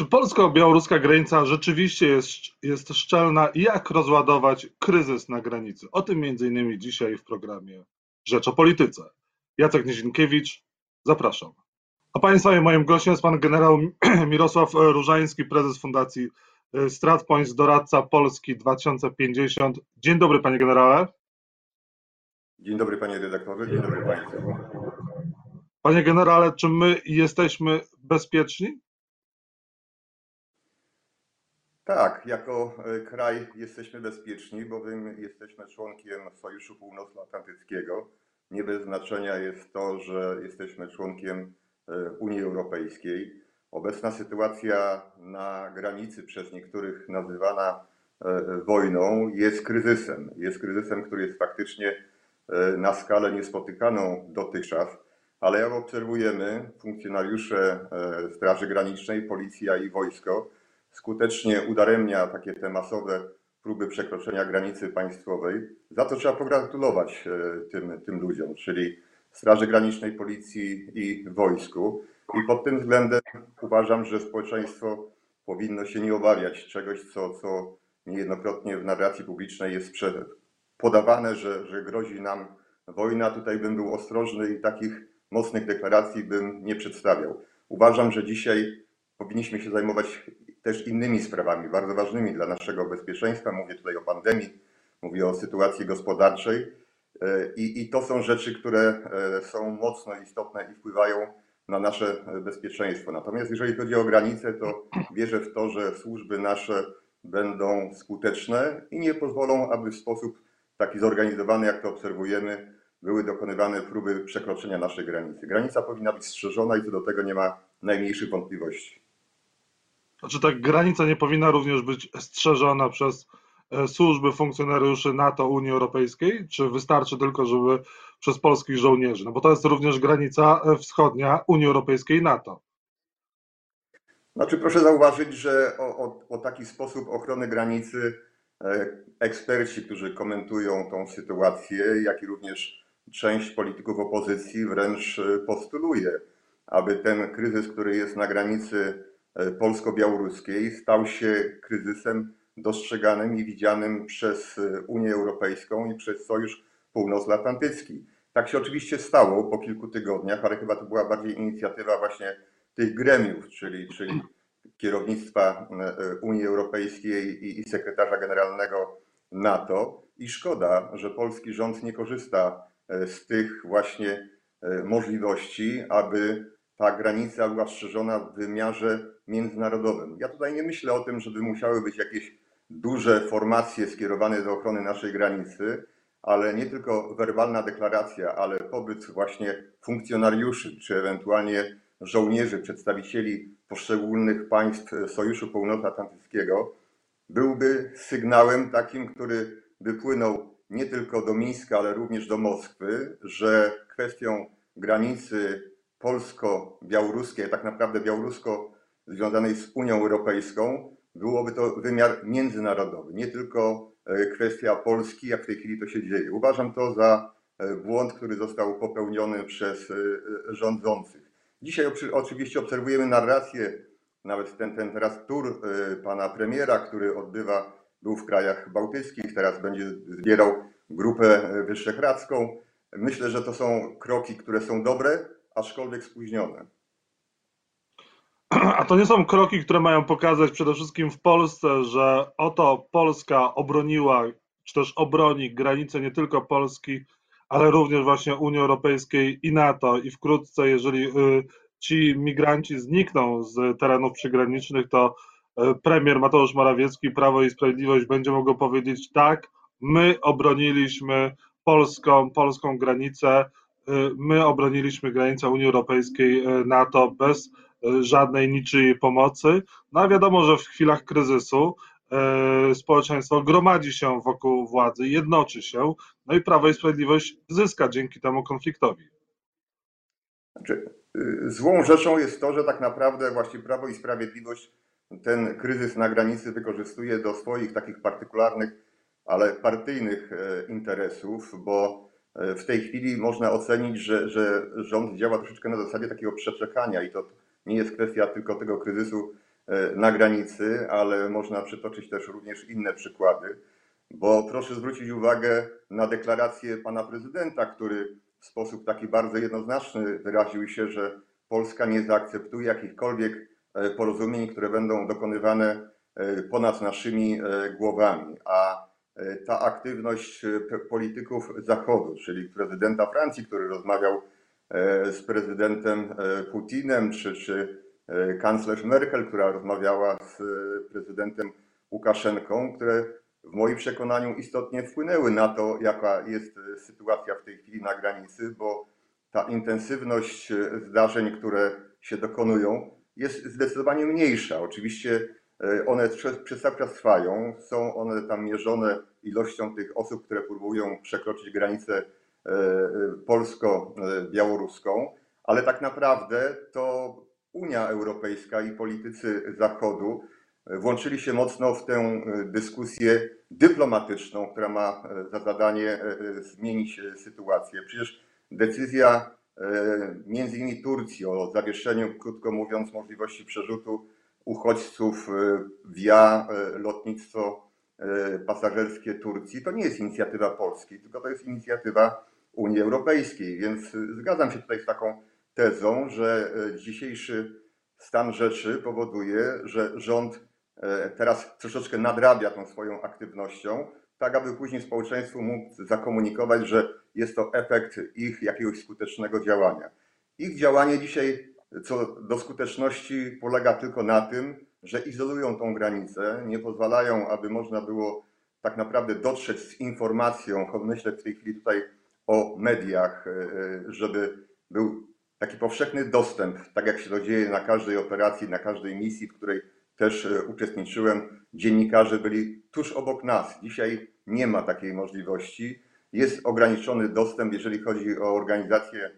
Czy polsko-białoruska granica rzeczywiście jest, jest szczelna i jak rozładować kryzys na granicy? O tym między innymi dzisiaj w programie Rzecz o Polityce. Jacek Nizinkiewicz, zapraszam. A Państwa moim gościem jest pan generał Mirosław Różański, prezes Fundacji StratPoints, doradca Polski 2050. Dzień dobry panie generale. Dzień dobry panie redaktorze, dzień dobry państwu. Panie generale, czy my jesteśmy bezpieczni? Tak, jako e, kraj jesteśmy bezpieczni, bowiem jesteśmy członkiem Sojuszu Północnoatlantyckiego. Nie bez znaczenia jest to, że jesteśmy członkiem e, Unii Europejskiej. Obecna sytuacja na granicy, przez niektórych nazywana e, wojną, jest kryzysem. Jest kryzysem, który jest faktycznie na skalę niespotykaną dotychczas, ale jak obserwujemy, funkcjonariusze Straży Granicznej, policja i wojsko, skutecznie udaremnia takie te masowe próby przekroczenia granicy państwowej. Za to trzeba pogratulować e, tym, tym ludziom, czyli Straży Granicznej, Policji i wojsku. I pod tym względem uważam, że społeczeństwo powinno się nie obawiać czegoś, co, co niejednokrotnie w narracji publicznej jest podawane, że, że grozi nam wojna. Tutaj bym był ostrożny i takich mocnych deklaracji bym nie przedstawiał. Uważam, że dzisiaj powinniśmy się zajmować też innymi sprawami bardzo ważnymi dla naszego bezpieczeństwa. Mówię tutaj o pandemii, mówię o sytuacji gospodarczej e, i, i to są rzeczy, które e, są mocno istotne i wpływają na nasze bezpieczeństwo. Natomiast jeżeli chodzi o granice, to wierzę w to, że służby nasze będą skuteczne i nie pozwolą, aby w sposób taki zorganizowany, jak to obserwujemy, były dokonywane próby przekroczenia naszej granicy. Granica powinna być strzeżona i co do tego nie ma najmniejszych wątpliwości. Znaczy ta granica nie powinna również być strzeżona przez e, służby funkcjonariuszy NATO, Unii Europejskiej, czy wystarczy tylko, żeby przez polskich żołnierzy? No bo to jest również granica e, wschodnia Unii Europejskiej i NATO. Znaczy proszę zauważyć, że o, o, o taki sposób ochrony granicy e, eksperci, którzy komentują tą sytuację, jak i również część polityków opozycji wręcz postuluje, aby ten kryzys, który jest na granicy polsko-białoruskiej stał się kryzysem dostrzeganym i widzianym przez e, Unię Europejską i przez Sojusz Północnoatlantycki. Tak się oczywiście stało po kilku tygodniach, ale chyba to była bardziej inicjatywa właśnie tych gremiów, czyli, czyli kierownictwa e, Unii Europejskiej i, i sekretarza generalnego NATO. I szkoda, że polski rząd nie korzysta z tych właśnie możliwości, aby ta granica była strzeżona w wymiarze międzynarodowym. Ja tutaj nie myślę o tym, żeby musiały być jakieś duże formacje skierowane do ochrony naszej granicy, ale nie tylko werbalna deklaracja, ale pobyt właśnie funkcjonariuszy, czy ewentualnie żołnierzy, przedstawicieli poszczególnych państw Sojuszu Północnoatlantyckiego byłby sygnałem takim, który by płynął nie tylko do Mińska, ale również do Moskwy, że kwestią granicy polsko-białoruskiej, tak naprawdę białorusko związanej z Unią Europejską, byłoby to wymiar międzynarodowy, nie tylko e, kwestia Polski, jak w tej chwili to się dzieje. Uważam to za e, błąd, który został popełniony przez e, rządzących. Dzisiaj oczywiście obserwujemy narrację, nawet ten, ten teraz tur pana premiera, który odbywa, był w krajach bałtyckich, teraz będzie zbierał grupę wyszehradzką. Myślę, że to są kroki, które są dobre, aczkolwiek spóźnione. A to nie są kroki, które mają pokazać przede wszystkim w Polsce, że oto Polska obroniła, czy też obroni granice nie tylko Polski, ale również właśnie Unii Europejskiej i NATO. I wkrótce, jeżeli y, ci migranci znikną z terenów przygranicznych, to y, premier Mateusz Morawiecki, Prawo i Sprawiedliwość będzie mogło powiedzieć tak, my obroniliśmy polską, polską granicę, my obroniliśmy granicę Unii Europejskiej, NATO bez żadnej niczyjej pomocy. No a wiadomo, że w chwilach kryzysu e, społeczeństwo gromadzi się wokół władzy, jednoczy się, no i Prawo i Sprawiedliwość zyska dzięki temu konfliktowi. Znaczy, y, złą rzeczą jest to, że tak naprawdę właśnie Prawo i Sprawiedliwość ten kryzys na granicy wykorzystuje do swoich takich partykularnych, ale partyjnych e, interesów, bo e, w tej chwili można ocenić, że, że rząd działa troszeczkę na zasadzie takiego przeczekania i to nie jest kwestia tylko tego kryzysu e, na granicy, ale można przytoczyć też również inne przykłady, bo proszę zwrócić uwagę na deklarację pana prezydenta, który w sposób taki bardzo jednoznaczny wyraził się, że Polska nie zaakceptuje jakichkolwiek e, porozumień, które będą dokonywane e, ponad naszymi głowami. A ta aktywność polityków Zachodu, czyli prezydenta Francji, który rozmawiał z prezydentem Putinem, czy, czy E, kanclerz Merkel, która rozmawiała z e, prezydentem Łukaszenką, które w moim przekonaniu istotnie wpłynęły na to, jaka jest e, sytuacja w tej chwili na granicy, bo ta intensywność zdarzeń, które się dokonują, jest zdecydowanie mniejsza. Oczywiście one przez, cały czas trwają, są one tam mierzone ilością tych osób, które próbują przekroczyć granicę polsko-białoruską, ale tak naprawdę to Unia Europejska i politycy Zachodu włączyli się mocno w tę e, dyskusję dyplomatyczną, która ma e, za zadanie e, zmienić sytuację. Przecież decyzja między innymi Turcji o zawieszeniu, krótko mówiąc, możliwości przerzutu uchodźców via lotnictwo pasażerskie Turcji, to nie jest inicjatywa Polski, tylko to jest inicjatywa Unii Europejskiej, więc zgadzam się tutaj z taką tezą, że e, dzisiejszy stan rzeczy powoduje, że rząd e, teraz troszeczkę nadrabia tą swoją aktywnością, tak aby później społeczeństwu mógł zakomunikować, że jest to efekt ich jakiegoś skutecznego działania. Ich działanie dzisiaj co do skuteczności polega tylko na tym, że izolują tą granicę, nie pozwalają, aby można było tak naprawdę dotrzeć z informacją, myślę w tej chwili tutaj o mediach, e, żeby był taki powszechny dostęp, tak jak się to dzieje na każdej operacji, na każdej misji, w której też e, uczestniczyłem. Dziennikarze byli tuż obok nas. Dzisiaj nie ma takiej możliwości. Jest ograniczony dostęp, jeżeli chodzi o organizacje e, e,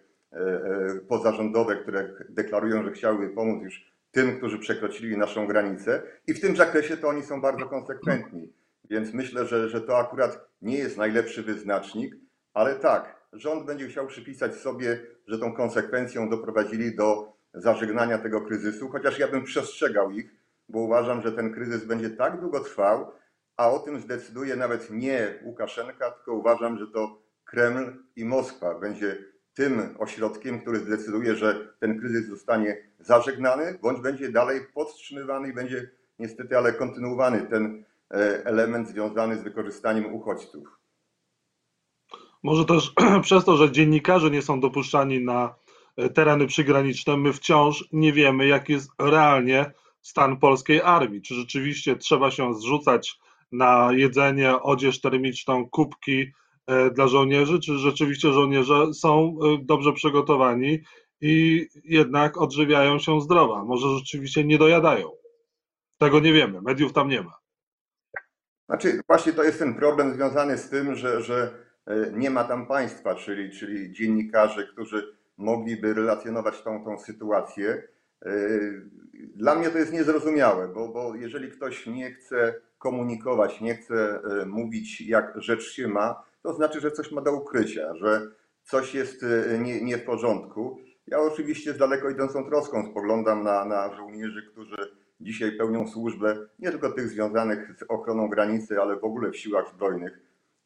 pozarządowe, które deklarują, że chciałyby pomóc już tym, którzy przekroczyli naszą granicę. I w tym zakresie to oni są bardzo konsekwentni. Więc myślę, że, że to akurat nie jest najlepszy wyznacznik, ale tak, rząd będzie chciał przypisać sobie, że tą konsekwencją doprowadzili do zażegnania tego kryzysu, chociaż ja bym przestrzegał ich, bo uważam, że ten kryzys będzie tak długo trwał, a o tym zdecyduje nawet nie Łukaszenka, tylko uważam, że to Kreml i Moskwa będzie tym ośrodkiem, który zdecyduje, że ten kryzys zostanie zażegnany, bądź będzie dalej podtrzymywany i będzie niestety, ale kontynuowany ten e, element związany z wykorzystaniem uchodźców. Może też przez to, że dziennikarze nie są dopuszczani na e, tereny przygraniczne, my wciąż nie wiemy, jaki jest realnie stan polskiej armii. Czy rzeczywiście trzeba się zrzucać na jedzenie, odzież termiczną, kubki dla żołnierzy, czy rzeczywiście żołnierze są e, dobrze przygotowani i jednak odżywiają się zdrowo. Może rzeczywiście nie dojadają. Tego nie wiemy, mediów tam nie ma. Znaczy, właśnie to jest ten problem związany z tym, że, że E, nie ma tam państwa, czyli, czyli dziennikarzy, którzy mogliby relacjonować tą, tą sytuację. E, dla mnie to jest niezrozumiałe, bo, bo jeżeli ktoś nie chce komunikować, nie chce e, mówić, jak rzecz się ma, to znaczy, że coś ma do ukrycia, że coś jest nie, nie w porządku. Ja oczywiście z daleko idącą troską spoglądam na, na żołnierzy, którzy dzisiaj pełnią służbę, nie tylko tych związanych z ochroną granicy, ale w ogóle w siłach zbrojnych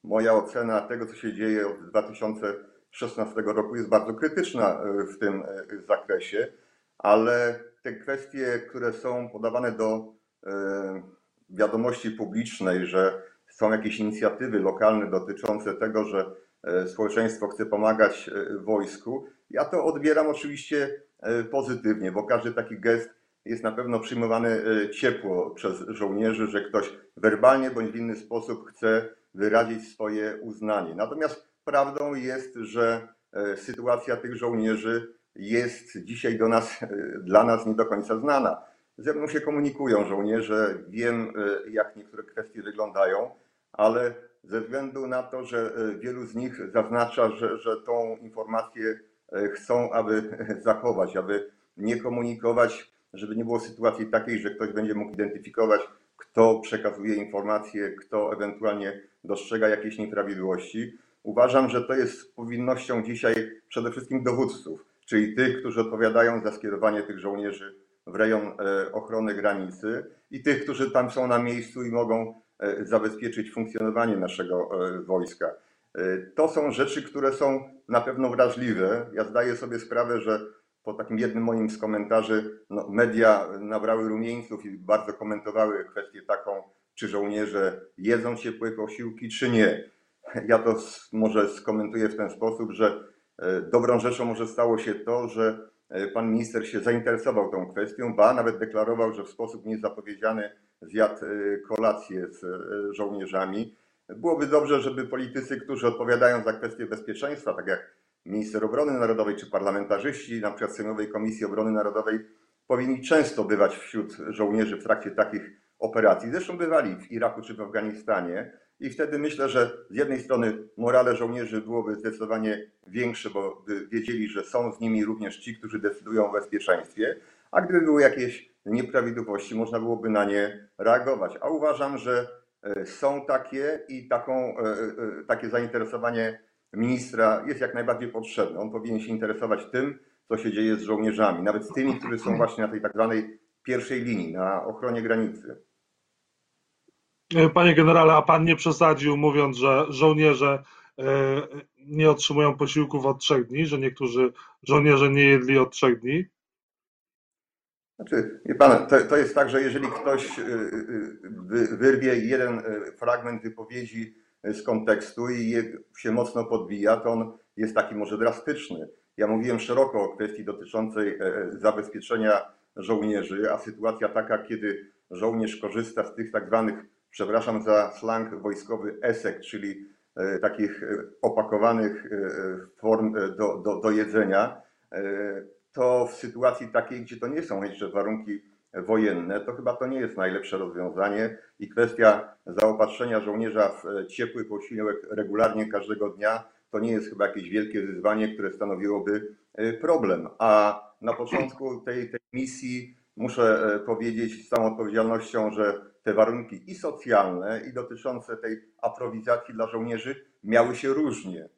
moja ocena tego, co się dzieje od 2016 roku jest bardzo krytyczna e, w tym e, zakresie, ale te kwestie, które są podawane do wiadomości publicznej, że są jakieś inicjatywy lokalne dotyczące tego, że społeczeństwo chce pomagać wojsku, ja to odbieram oczywiście pozytywnie, bo każdy taki gest jest na pewno przyjmowany ciepło przez żołnierzy, że ktoś werbalnie bądź w inny sposób chce wyrazić swoje uznanie. Natomiast prawdą jest, że e, sytuacja tych żołnierzy jest dzisiaj do nas, e, dla nas nie do końca znana. Ze mną się komunikują żołnierze, wiem e, jak niektóre kwestie wyglądają, ale ze względu na to, że wielu z nich zaznacza, że, że tą informację chcą, aby zachować, aby nie komunikować, żeby nie było sytuacji takiej, że ktoś będzie mógł identyfikować, kto przekazuje informacje, kto ewentualnie dostrzega jakieś nieprawidłowości. Uważam, że to jest powinnością dzisiaj przede wszystkim dowódców, czyli tych, którzy odpowiadają za skierowanie tych żołnierzy w rejon ochrony granicy i tych, którzy tam są na miejscu i mogą zabezpieczyć funkcjonowanie naszego wojska. To są rzeczy, które są na pewno wrażliwe. Ja zdaję sobie sprawę, że po takim jednym moim z komentarzy no, media nabrały rumieńców i bardzo komentowały kwestię taką, czy żołnierze jedzą ciepłe posiłki, czy nie. Ja to może skomentuję w ten sposób, że e, dobrą rzeczą może stało się to, że e, pan minister się zainteresował tą kwestią, ba nawet deklarował, że w sposób niezapowiedziany zjadł e, kolację z żołnierzami. Byłoby dobrze, żeby politycy, którzy odpowiadają za kwestie bezpieczeństwa, tak jak minister obrony narodowej czy parlamentarzyści, na przykład Sejmowej Komisji Obrony Narodowej, powinni często bywać wśród żołnierzy w trakcie takich operacji. Zresztą bywali w Iraku czy w Afganistanie. I wtedy myślę, że z jednej strony morale żołnierzy byłoby zdecydowanie większe, bo wiedzieli, że są z nimi również ci, którzy decydują o bezpieczeństwie, a gdyby były jakieś nieprawidłowości, można byłoby na nie reagować. A uważam, że e, są takie i taką, e, e, takie zainteresowanie ministra jest jak najbardziej potrzebne. On powinien się interesować tym, co się dzieje z żołnierzami, nawet z tymi, którzy są właśnie na tej tak zwanej pierwszej linii, na ochronie granicy. Panie generale, a pan nie przesadził, mówiąc, że żołnierze e, nie otrzymują posiłków od trzech dni, że niektórzy żołnierze nie jedli od trzech dni? Znaczy, wie pan, to, to jest tak, że jeżeli ktoś e, e, wyrwie jeden fragment wypowiedzi z kontekstu i się mocno podbija, to on jest taki może drastyczny. Ja mówiłem szeroko o kwestii dotyczącej zabezpieczenia żołnierzy, a sytuacja taka, kiedy żołnierz korzysta z tych tak zwanych przepraszam za slang wojskowy esek, czyli e, takich e, opakowanych e, form do, do, do jedzenia, to w sytuacji takiej, gdzie to nie są jeszcze warunki wojenne, to chyba to nie jest najlepsze rozwiązanie i kwestia zaopatrzenia żołnierza w ciepły posiłek regularnie każdego dnia to nie jest chyba jakieś wielkie wyzwanie, które stanowiłoby problem. A na początku tej, tej misji muszę powiedzieć z całą odpowiedzialnością, że te warunki i socjalne, i dotyczące tej aprowizacji dla żołnierzy miały się różnie.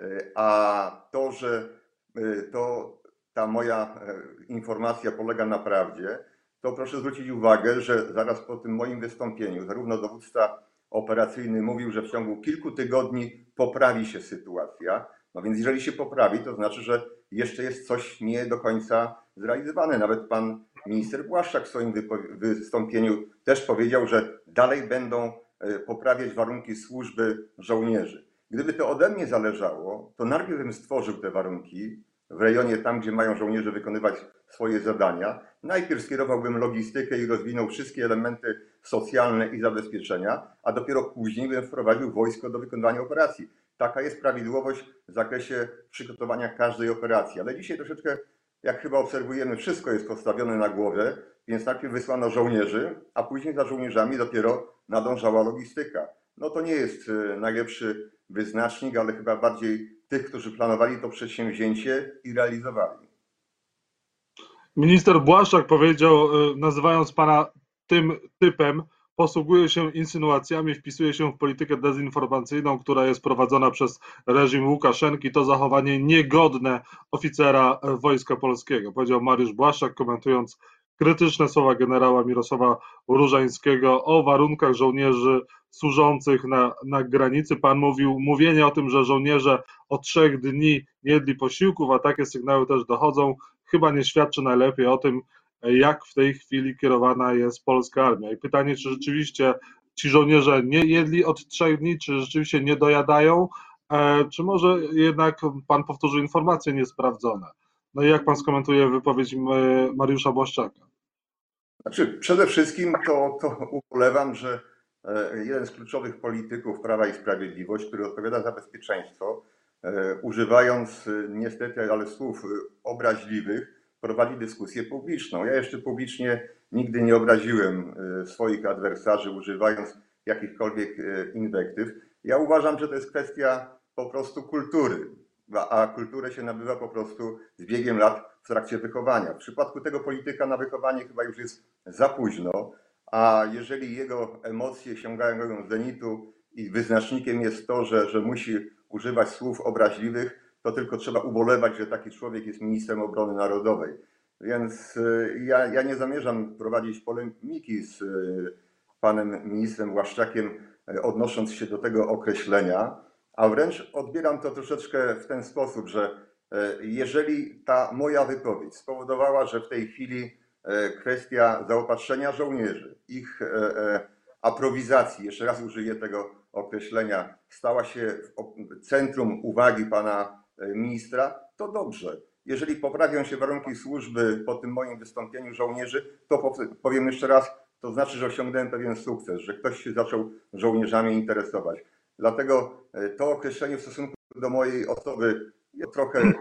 E, a to, że e, to ta moja e, informacja polega na prawdzie, to proszę zwrócić uwagę, że zaraz po tym moim wystąpieniu zarówno dowódca operacyjny mówił, że w ciągu kilku tygodni poprawi się sytuacja. No więc jeżeli się poprawi, to znaczy, że jeszcze jest coś nie do końca zrealizowane. Nawet pan minister Błaszczak w swoim wystąpieniu też powiedział, że dalej będą e, poprawiać warunki służby żołnierzy. Gdyby to ode mnie zależało, to najpierw bym stworzył te warunki w rejonie tam, gdzie mają żołnierze wykonywać swoje zadania. Najpierw skierowałbym logistykę i rozwinął wszystkie elementy socjalne i zabezpieczenia, a dopiero później bym wprowadził wojsko do wykonywania operacji. Taka jest prawidłowość w zakresie przygotowania każdej operacji. Ale dzisiaj troszeczkę jak chyba obserwujemy, wszystko jest postawione na głowę, więc najpierw wysłano żołnierzy, a później za żołnierzami dopiero nadążała logistyka. No to nie jest e, najlepszy wyznacznik, ale chyba bardziej tych, którzy planowali to przedsięwzięcie i realizowali. Minister Błaszczak powiedział, e, nazywając pana tym typem, posługuje się insynuacjami, wpisuje się w politykę dezinformacyjną, która jest prowadzona przez reżim Łukaszenki. To zachowanie niegodne oficera Wojska Polskiego, powiedział Mariusz Błaszczak, komentując krytyczne słowa generała Mirosława Różańskiego o warunkach żołnierzy służących na, na granicy. Pan mówił, mówienie o tym, że żołnierze od trzech dni nie jedli posiłków, a takie sygnały też dochodzą, chyba nie świadczy najlepiej o tym, jak w tej chwili kierowana jest polska armia. I pytanie, czy rzeczywiście ci żołnierze nie jedli od trzech dni, czy rzeczywiście nie dojadają, e, czy może jednak pan powtórzył informacje niesprawdzone. No i jak pan skomentuje wypowiedź Mariusza Błaszczaka? Znaczy, przede wszystkim to, to ubolewam, że e, jeden z kluczowych polityków Prawa i Sprawiedliwość, który odpowiada za bezpieczeństwo, e, używając niestety, ale słów obraźliwych, prowadzi dyskusję publiczną. Ja jeszcze publicznie nigdy nie obraziłem e, swoich adwersarzy, używając jakichkolwiek e, inwektyw. Ja uważam, że to jest kwestia po prostu kultury, a kulturę się nabywa po prostu z biegiem lat w trakcie wychowania. W przypadku tego polityka na wychowanie chyba już jest za późno, a jeżeli jego emocje sięgają zenitu i wyznacznikiem jest to, że, że musi używać słów obraźliwych, to tylko trzeba ubolewać, że taki człowiek jest ministrem obrony narodowej. Więc y, ja, ja nie zamierzam prowadzić polemiki z y, panem ministrem Błaszczakiem, y, odnosząc się do tego określenia, a wręcz odbieram to troszeczkę w ten sposób, że jeżeli ta moja wypowiedź spowodowała, że w tej chwili kwestia zaopatrzenia żołnierzy, ich aprowizacji, jeszcze raz użyję tego określenia, stała się centrum uwagi pana ministra, to dobrze. Jeżeli poprawią się warunki służby po tym moim wystąpieniu żołnierzy, to powiem jeszcze raz, to znaczy, że osiągnąłem pewien sukces, że ktoś się zaczął żołnierzami interesować. Dlatego e, to określenie w stosunku do mojej osoby jest trochę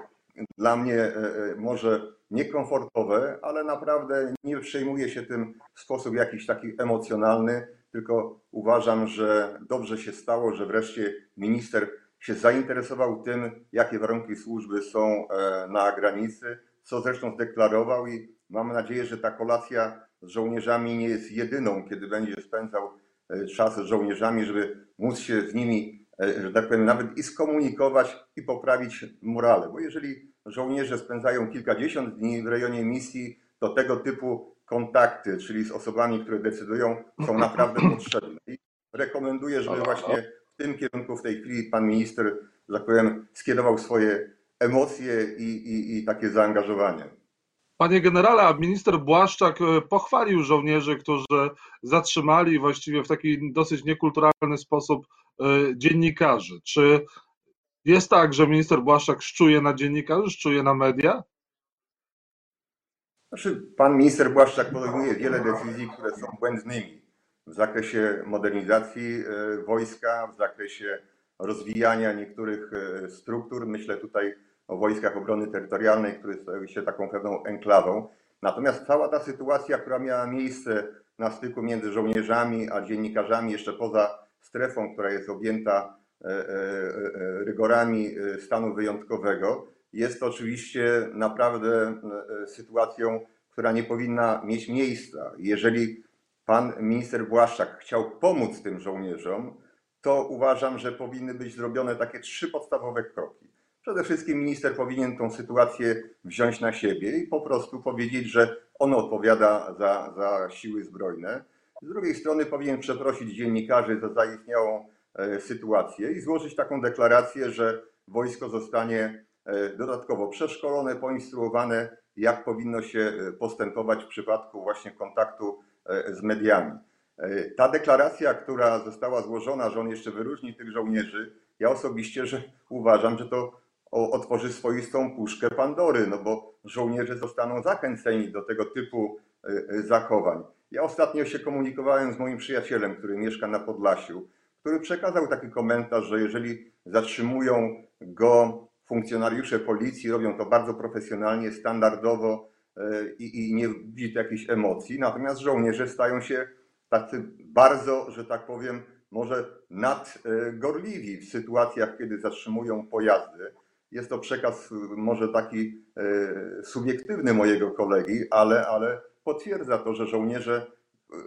dla mnie e, e, może niekomfortowe, ale naprawdę nie przejmuję się tym w sposób jakiś taki emocjonalny, tylko uważam, że dobrze się stało, że wreszcie minister się zainteresował tym, jakie warunki służby są e, na granicy, co zresztą zdeklarował i mam nadzieję, że ta kolacja z żołnierzami nie jest jedyną, kiedy będzie spędzał e, czas z żołnierzami, żeby móc się z nimi, e, że tak powiem, nawet i skomunikować i poprawić morale. Bo jeżeli żołnierze spędzają kilkadziesiąt dni w rejonie misji, to tego typu kontakty, czyli z osobami, które decydują, są naprawdę potrzebne. I rekomenduję, żeby właśnie tym kierunku w tej chwili pan minister, że tak powiem, skierował swoje emocje i, i, i takie zaangażowanie. Panie generale, a minister Błaszczak e, pochwalił żołnierzy, którzy zatrzymali właściwie w taki dosyć niekulturalny sposób e, dziennikarzy. Czy jest tak, że minister Błaszczak szczuje na dziennikarzy, szczuje na media? Znaczy, pan minister Błaszczak podejmuje wiele decyzji, które są błędnymi w zakresie modernizacji e, wojska, w zakresie rozwijania niektórych e, struktur. Myślę tutaj o wojskach obrony terytorialnej, które stały się taką pewną enklawą. Natomiast cała ta sytuacja, która miała miejsce na styku między żołnierzami a dziennikarzami, jeszcze poza strefą, która jest objęta e, rygorami stanu wyjątkowego, jest oczywiście naprawdę sytuacją, która nie powinna mieć miejsca. Jeżeli pan minister Błaszczak chciał pomóc tym żołnierzom, to uważam, że powinny być zrobione takie trzy podstawowe kroki. Przede wszystkim minister powinien tą sytuację wziąć na siebie i po prostu powiedzieć, że on odpowiada za, za siły zbrojne. Z drugiej strony powinien przeprosić dziennikarzy za zaistniałą e, sytuację i złożyć taką deklarację, że wojsko zostanie e, dodatkowo przeszkolone, poinstruowane, jak powinno się e, postępować w przypadku właśnie kontaktu z mediami. E, ta deklaracja, która została złożona, że on jeszcze wyróżni tych żołnierzy, ja osobiście że uważam, że to otworzy swoistą puszkę Pandory, no bo żołnierze zostaną zachęceni do tego typu e, zachowań. Ja ostatnio się komunikowałem z moim przyjacielem, który mieszka na Podlasiu, który przekazał taki komentarz, że jeżeli zatrzymują go funkcjonariusze policji, robią to bardzo profesjonalnie, standardowo, i, i nie widzi jakichś emocji. Natomiast żołnierze stają się tacy bardzo, że tak powiem, może nadgorliwi w sytuacjach, kiedy zatrzymują pojazdy. Jest to przekaz może taki e, subiektywny mojego kolegi, ale, ale potwierdza to, że żołnierze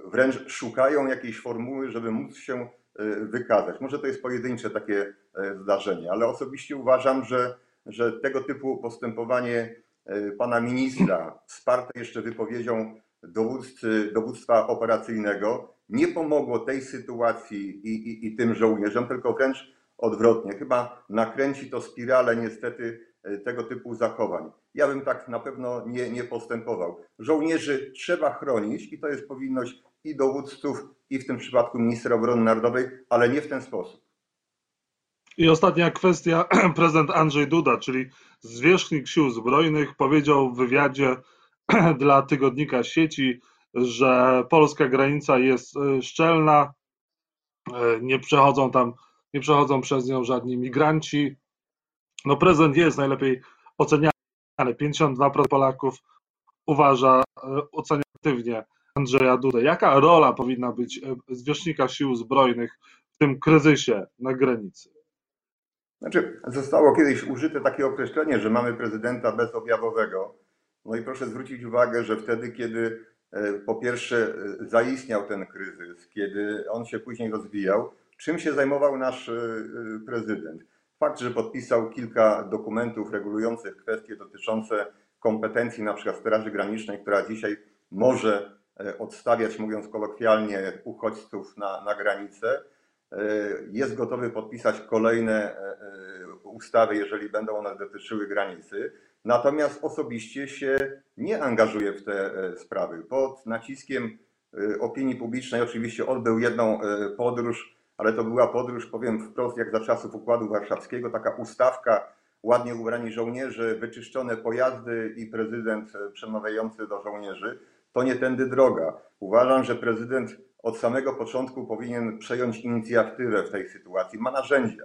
wręcz szukają jakiejś formuły, żeby móc się e, wykazać. Może to jest pojedyncze takie e, zdarzenie, ale osobiście uważam, że, że tego typu postępowanie E, pana ministra, wsparte jeszcze wypowiedzią dowódcy, dowództwa operacyjnego, nie pomogło tej sytuacji i, i, i tym żołnierzom, tylko wręcz odwrotnie. Chyba nakręci to spiralę niestety e, tego typu zachowań. Ja bym tak na pewno nie, nie postępował. Żołnierzy trzeba chronić i to jest powinność i dowódców, i w tym przypadku ministra obrony narodowej, ale nie w ten sposób. I ostatnia kwestia. Prezydent Andrzej Duda, czyli zwierzchnik sił zbrojnych, powiedział w wywiadzie dla tygodnika sieci, że polska granica jest e, szczelna, e, nie przechodzą tam, nie przechodzą przez nią żadni migranci. No prezydent jest najlepiej oceniany. 52% Polaków uważa, e, ocenia aktywnie Andrzeja Dudę. Jaka rola powinna być zwierzchnika sił zbrojnych w tym kryzysie na granicy? Znaczy, zostało kiedyś użyte takie określenie, że mamy prezydenta bezobjawowego. No i proszę zwrócić uwagę, że wtedy, kiedy e, po pierwsze e, zaistniał ten kryzys, kiedy on się później rozwijał, czym się zajmował nasz e, prezydent? Fakt, że podpisał kilka dokumentów regulujących kwestie dotyczące kompetencji przykład Straży Granicznej, która dzisiaj może odstawiać, mówiąc kolokwialnie, uchodźców na, na granicę, jest gotowy podpisać kolejne ustawy, jeżeli będą one dotyczyły granicy. Natomiast osobiście się nie angażuje w te sprawy. Pod naciskiem opinii publicznej oczywiście odbył jedną podróż, ale to była podróż, powiem wprost, jak za czasów Układu Warszawskiego, taka ustawka ładnie ubrani żołnierze, wyczyszczone pojazdy i prezydent e, przemawiający do żołnierzy, to nie tędy droga. Uważam, że prezydent od samego początku powinien przejąć inicjatywę w tej sytuacji. Ma narzędzia.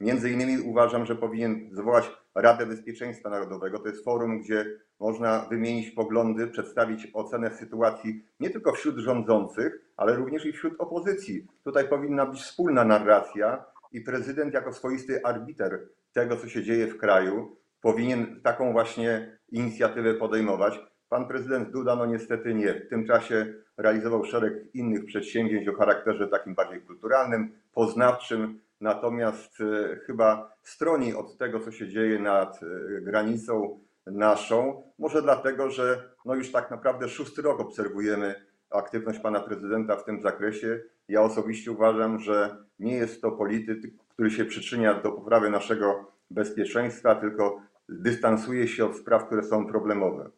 Między innymi uważam, że powinien zwołać Radę Bezpieczeństwa Narodowego. To jest forum, gdzie można wymienić poglądy, przedstawić ocenę sytuacji nie tylko wśród rządzących, ale również i wśród opozycji. Tutaj powinna być wspólna narracja i prezydent jako swoisty arbiter tego, co się dzieje w kraju, powinien taką właśnie inicjatywę podejmować. Pan prezydent Duda, no niestety nie. W tym czasie realizował szereg innych przedsięwzięć o charakterze takim bardziej kulturalnym, poznawczym, natomiast e, chyba stroni od tego, co się dzieje nad e, granicą naszą. Może dlatego, że no już tak naprawdę szósty rok obserwujemy aktywność pana prezydenta w tym zakresie. Ja osobiście uważam, że nie jest to polityk, który się przyczynia do poprawy naszego bezpieczeństwa, tylko dystansuje się od spraw, które są problemowe.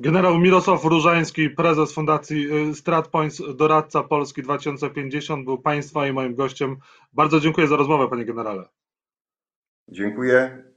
Generał Mirosław Różański, prezes Fundacji y, StratPoints, doradca Polski 2050, był Państwa i moim gościem. Bardzo dziękuję za rozmowę, panie generale. Dziękuję.